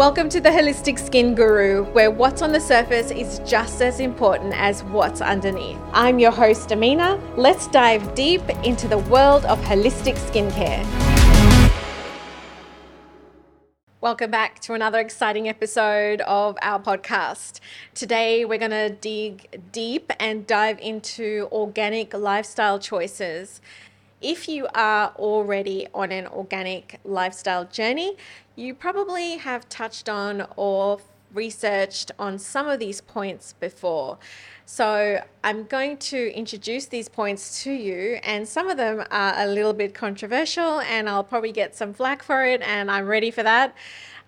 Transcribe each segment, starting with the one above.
Welcome to the Holistic Skin Guru, where what's on the surface is just as important as what's underneath. I'm your host, Aamena. Let's dive deep into the world of holistic skincare. Welcome back to another exciting episode of our podcast. Today, we're going to dig deep and dive into organic lifestyle choices. If you are already on an organic lifestyle journey, you probably have touched on or researched on some of these points before. So I'm going to introduce these points to you, and some of them are a little bit controversial, and I'll probably get some flack for it, and I'm ready for that.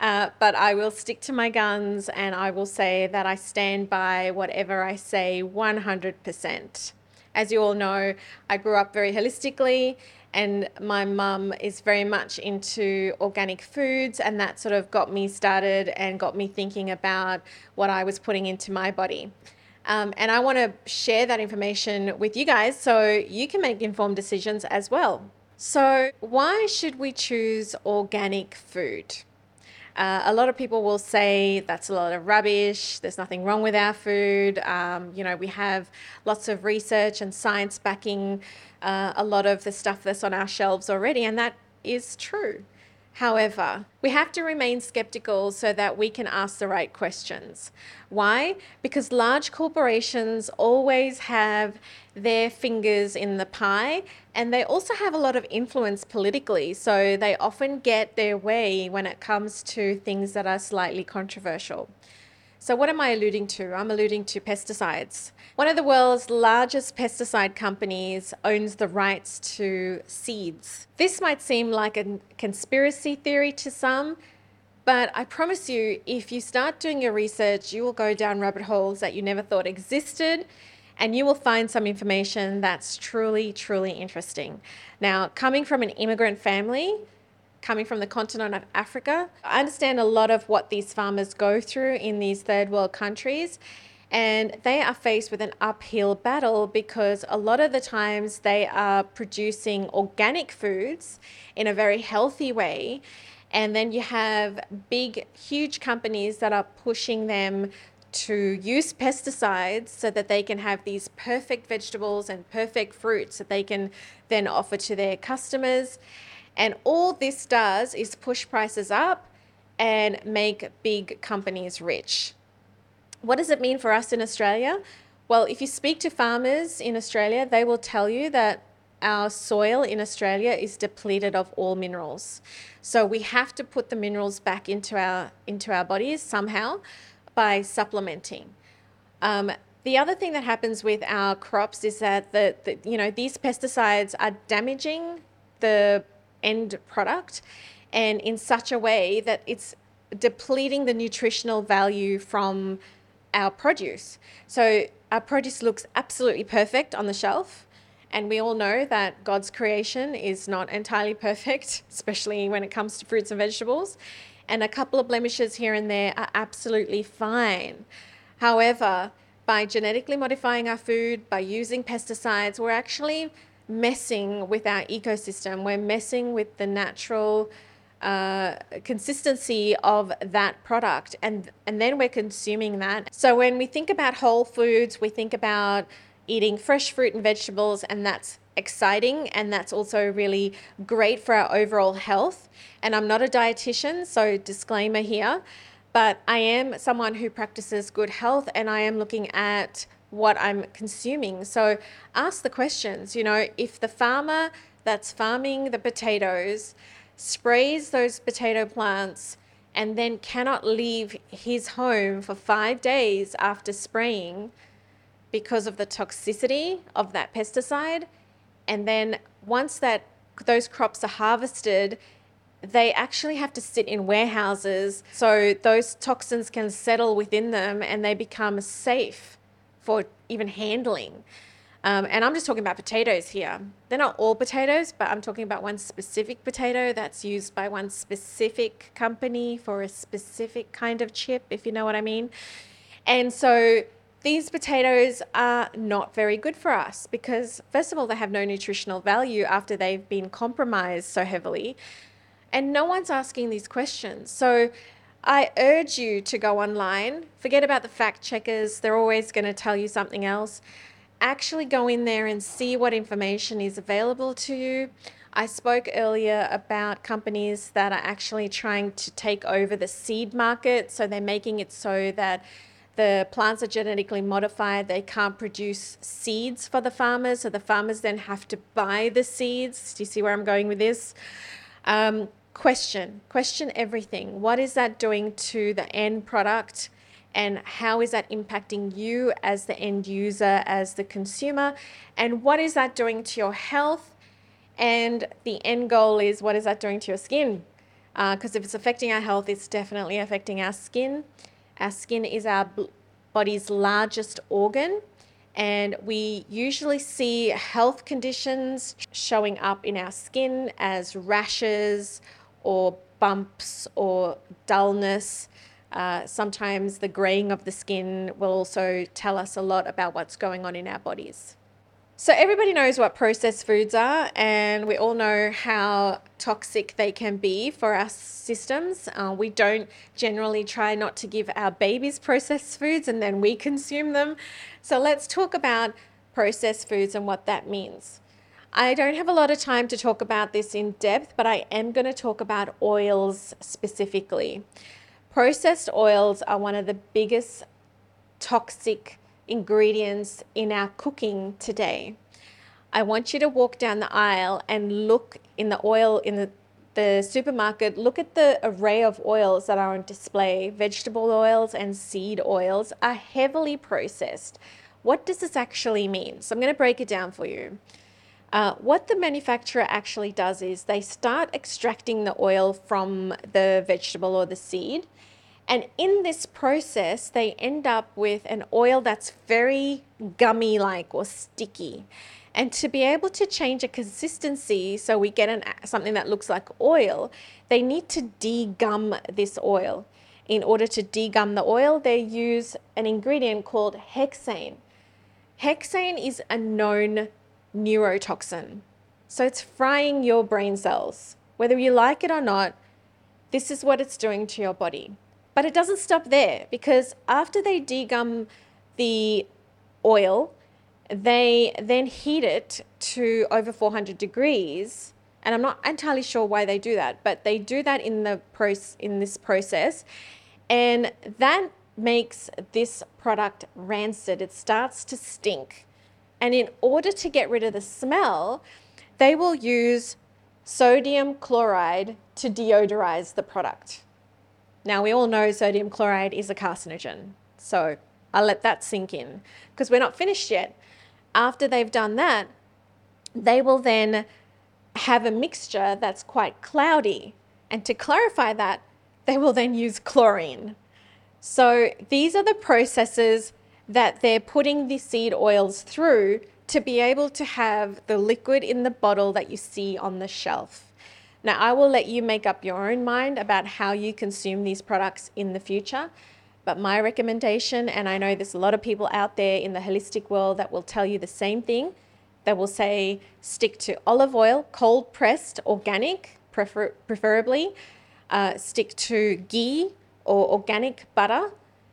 Uh, but I will stick to my guns and I will say that I stand by whatever I say 100%. As you all know, I grew up very holistically and my mum is very much into organic foods and that sort of got me started and got me thinking about what I was putting into my body. Um, and I want to share that information with you guys so you can make informed decisions as well. So, why should we choose organic food? Uh, a lot of people will say that's a lot of rubbish. There's nothing wrong with our food. Um, you know, we have lots of research and science backing uh, a lot of the stuff that's on our shelves already, and that is true. However, we have to remain skeptical so that we can ask the right questions. Why? Because large corporations always have their fingers in the pie and they also have a lot of influence politically. So they often get their way when it comes to things that are slightly controversial. So, what am I alluding to? I'm alluding to pesticides. One of the world's largest pesticide companies owns the rights to seeds. This might seem like a conspiracy theory to some, but I promise you, if you start doing your research, you will go down rabbit holes that you never thought existed and you will find some information that's truly, truly interesting. Now, coming from an immigrant family, coming from the continent of Africa. I understand a lot of what these farmers go through in these third world countries. And they are faced with an uphill battle because a lot of the times they are producing organic foods in a very healthy way. And then you have big, huge companies that are pushing them to use pesticides so that they can have these perfect vegetables and perfect fruits that they can then offer to their customers. And all this does is push prices up and make big companies rich. What does it mean for us in Australia? Well, if you speak to farmers in Australia, they will tell you that our soil in Australia is depleted of all minerals. So we have to put the minerals back into our into our bodies somehow by supplementing. Um, the other thing that happens with our crops is that the, the you know these pesticides are damaging the end product and in such a way that it's depleting the nutritional value from our produce. So our produce looks absolutely perfect on the shelf. And we all know that God's creation is not entirely perfect, especially when it comes to fruits and vegetables. And a couple of blemishes here and there are absolutely fine. However, by genetically modifying our food, by using pesticides, we're actually messing with our ecosystem. We're messing with the natural uh, consistency of that product, and and then we're consuming that. So when we think about whole foods, we think about eating fresh fruit and vegetables, and that's exciting and that's also really great for our overall health. And I'm not a dietitian, so disclaimer here, but I am someone who practices good health and I am looking at what I'm consuming. So ask the questions. You know, if the farmer that's farming the potatoes sprays those potato plants and then cannot leave his home for five days after spraying because of the toxicity of that pesticide, and then once that those crops are harvested, they actually have to sit in warehouses so those toxins can settle within them and they become safe for even handling. Um, and I'm just talking about potatoes here. They're not all potatoes, but I'm talking about one specific potato that's used by one specific company for a specific kind of chip, if you know what I mean. And so these potatoes are not very good for us because, first of all, they have no nutritional value after they've been compromised so heavily. And no one's asking these questions. So I urge you to go online. Forget about the fact checkers, they're always going to tell you something else. Actually, go in there and see what information is available to you. I spoke earlier about companies that are actually trying to take over the seed market. So they're making it so that the plants are genetically modified, they can't produce seeds for the farmers. So the farmers then have to buy the seeds. Do you see where I'm going with this? Um, question question everything. What is that doing to the end product? And how is that impacting you as the end user as the consumer? And what is that doing to your health? And the end goal is what is that doing to your skin? Because uh, if it's affecting our health it's definitely affecting our skin. Our skin is our body's largest organ and we usually see health conditions showing up in our skin as rashes or bumps or dullness. Uh, sometimes the graying of the skin will also tell us a lot about what's going on in our bodies. So, everybody knows what processed foods are, and we all know how toxic they can be for our systems. Uh, we don't generally try not to give our babies processed foods and then we consume them. So, let's talk about processed foods and what that means. I don't have a lot of time to talk about this in depth, but I am going to talk about oils specifically. Processed oils are one of the biggest toxic ingredients in our cooking today. I want you to walk down the aisle and look in the oil in the, the supermarket, look at the array of oils that are on display. Vegetable oils and seed oils are heavily processed. What does this actually mean? So I'm going to break it down for you. Uh, what the manufacturer actually does is they start extracting the oil from the vegetable or the seed. And in this process, they end up with an oil that's very gummy like or sticky. And to be able to change a consistency so we get an, something that looks like oil, they need to degum this oil. In order to degum the oil, they use an ingredient called hexane. Hexane is a known neurotoxin. So it's frying your brain cells. Whether you like it or not, this is what it's doing to your body. But it doesn't stop there because after they degum the oil, they then heat it to over 400 degrees. And I'm not entirely sure why they do that, but they do that in the pro- in this process, and that makes this product rancid. It starts to stink. And in order to get rid of the smell, they will use sodium chloride to deodorize the product. Now, we all know sodium chloride is a carcinogen. So I'll let that sink in because we're not finished yet. After they've done that, they will then have a mixture that's quite cloudy. And to clarify that, they will then use chlorine. So these are the processes that they're putting the seed oils through to be able to have the liquid in the bottle that you see on the shelf. Now, I will let you make up your own mind about how you consume these products in the future. But my recommendation, and I know there's a lot of people out there in the holistic world that will tell you the same thing, they will say stick to olive oil, cold pressed, organic, prefer- preferably, uh, stick to ghee or organic butter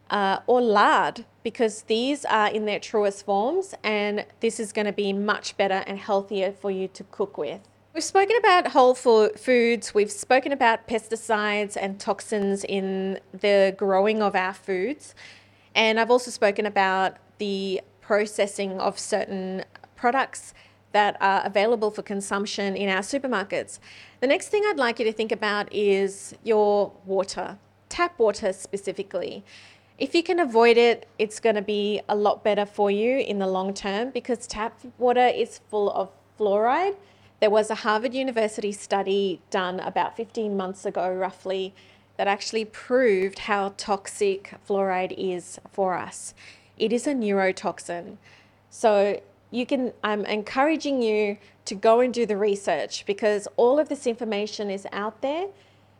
uh, or lard because these are in their truest forms and this is going to be much better and healthier for you to cook with. We've spoken about whole foods, we've spoken about pesticides and toxins in the growing of our foods, and I've also spoken about the processing of certain products that are available for consumption in our supermarkets. The next thing I'd like you to think about is your water, tap water specifically. If you can avoid it, it's going to be a lot better for you in the long term because tap water is full of fluoride. There was a Harvard University study done about 15 months ago, roughly, that actually proved how toxic fluoride is for us. It is a neurotoxin. So you can I'm encouraging you to go and do the research because all of this information is out there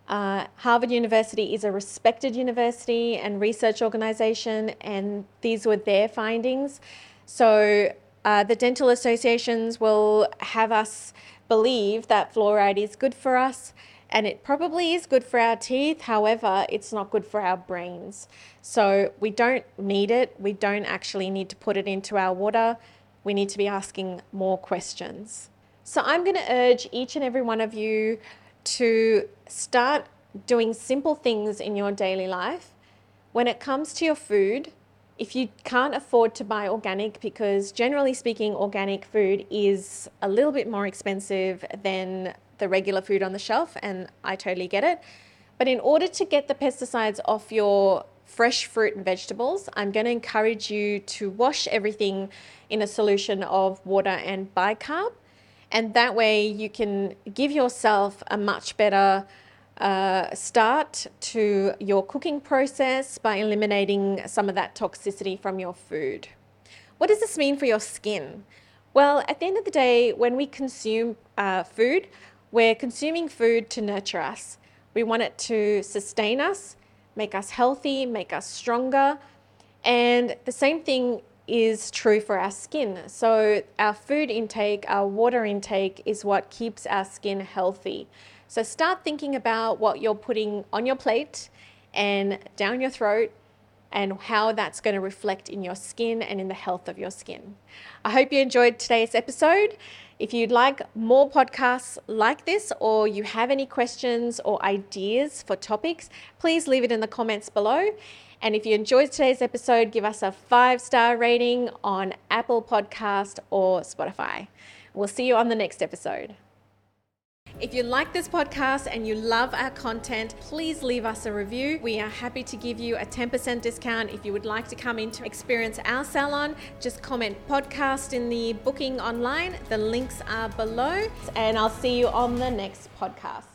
uh, Harvard University is a respected university and research organization, and these were their findings. So uh, the dental associations will have us believe that fluoride is good for us. and it probably is good for our teeth. However, it's not good for our brains. So we don't need it. We don't actually need to put it into our water. We need to be asking more questions. So I'm going to urge each and every one of you to start doing simple things in your daily life. When it comes to your food, if you can't afford to buy organic, because generally speaking, organic food is a little bit more expensive than the regular food on the shelf, and I totally get it. But in order to get the pesticides off your fresh fruit and vegetables, I'm going to encourage you to wash everything in a solution of water and bicarb. And that way you can give yourself a much better uh, start to your cooking process by eliminating some of that toxicity from your food. What does this mean for your skin? Well, at the end of the day, when we consume uh, food, we're consuming food to nurture us. We want it to sustain us, make us healthy, make us stronger. And the same thing is true for our skin. So, our food intake, our water intake is what keeps our skin healthy. So start thinking about what you're putting on your plate and down your throat and how that's going to reflect in your skin and in the health of your skin. I hope you enjoyed today's episode. If you'd like more podcasts like this, or you have any questions or ideas for topics, please leave it in the comments below. And if you enjoyed today's episode, give us a five star rating on Apple Podcast or Spotify. We'll see you on the next episode. If you like this podcast and you love our content, please leave us a review. We are happy to give you a 10% discount if you would like to come in to experience our salon. Just comment podcast in the booking online. The links are below, and I'll see you on the next podcast.